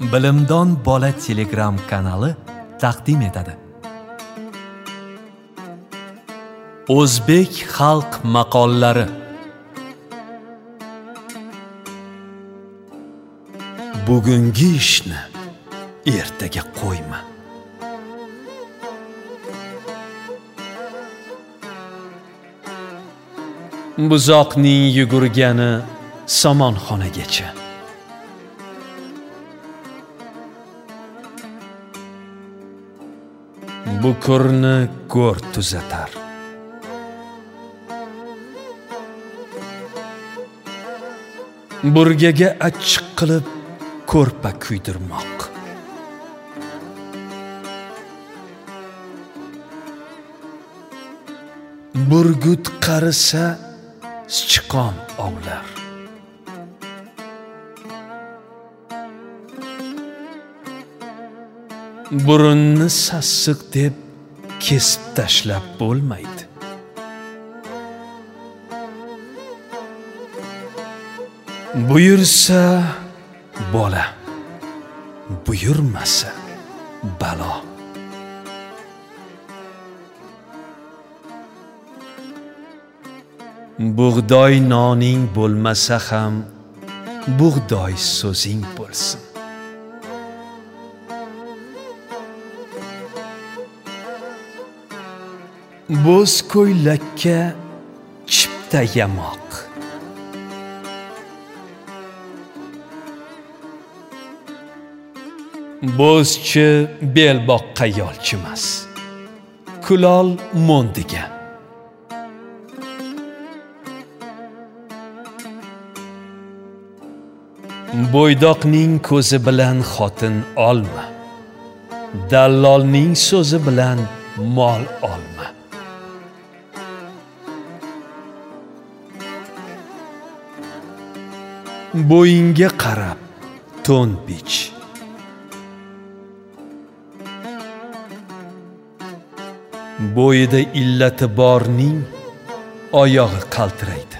bilimdon bola telegram kanali taqdim etadi. O'zbek xalq maqollari. Bugungi ishni ertaga qo'yma. Buzoqning yugurgani somonxonagacha. Bukurni go'r tuzatar. Burgaga achchiq qilib ko'rpa kuydirmoq. Burgut qarisa sichqon ovlar. Burunni sassiq deb kesib tashlab bo'lmaydi. Buyursa bola buyurmasa balo. Bug'doy noning bo'lmasa ham bug'doy so'zing bo'lsin. Bo'z ko'ylakka chipta yamoq. Bo'zchi belboqqa yolchimas. Kulol mo'ndiga. Bo'ydoqning ko'zi bilan xotin olma. Dallolning so'zi bilan mol olma. Bo'yingga qarab to'n bich bo'yida illati borning oyog'i qaltiraydi.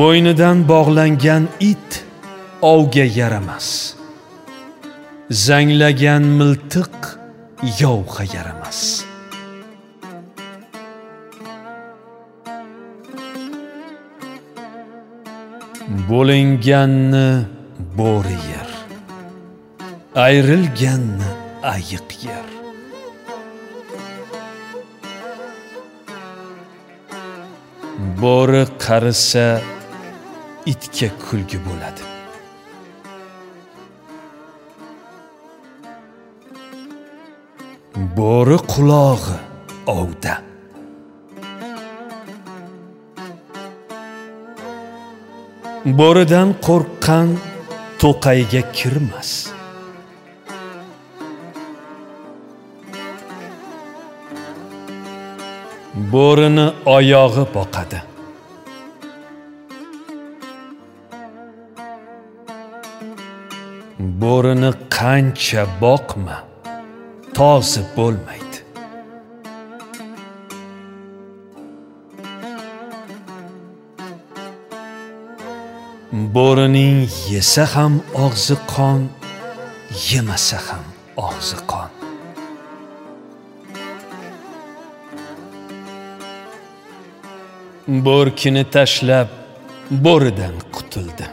Bo'ynidan bog'langan it ovga yaramas. Zanglagan miltiq yovga yaramas. Bo'linganni bo'ri yer ayrilganni ayiq yer. Bo'ri qarisa itga kulgi bo'ladi. Bo'ri qulog'i ovda. Bo'ridan qo'rqqan to'qayga kirmas. Bo'rini oyog'i boqadi. Bo'rini qancha boqma tozi bo'lmaydi. Bo'rining yesa ham og'zi qon yemasa ham og'zi qon. Bo'rkini tashlab bo'ridan qutuldi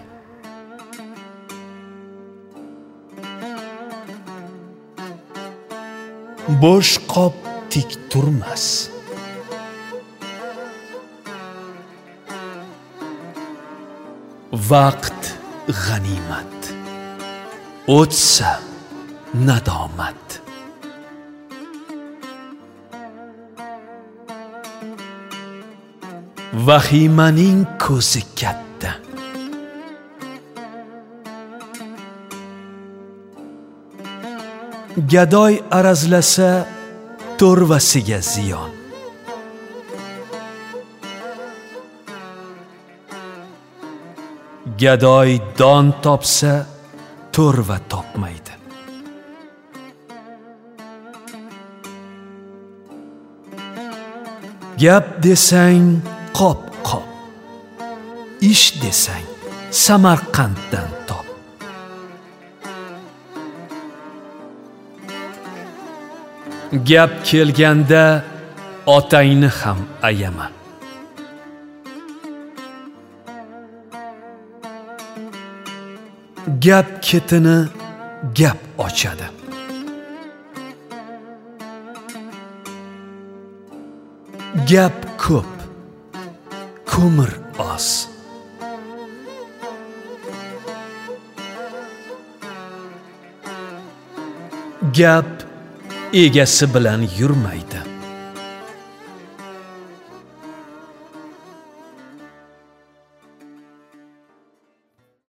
bo'sh qop tik turmas. Vaqt g'animat o'tsa nadomat. Vahimaning ko'zi katta. Gadoy arazlasa to'rvasiga ziyon. Gadoy don topsa to'rva topmaydi. Gap desang qop qop. Ish desang samarqanddan top. Gap kelganda otangni ham ayama. Gap ketini gap ochadi. Gap ko'p ko'mir oz. Gap egasi bilan yurmaydi.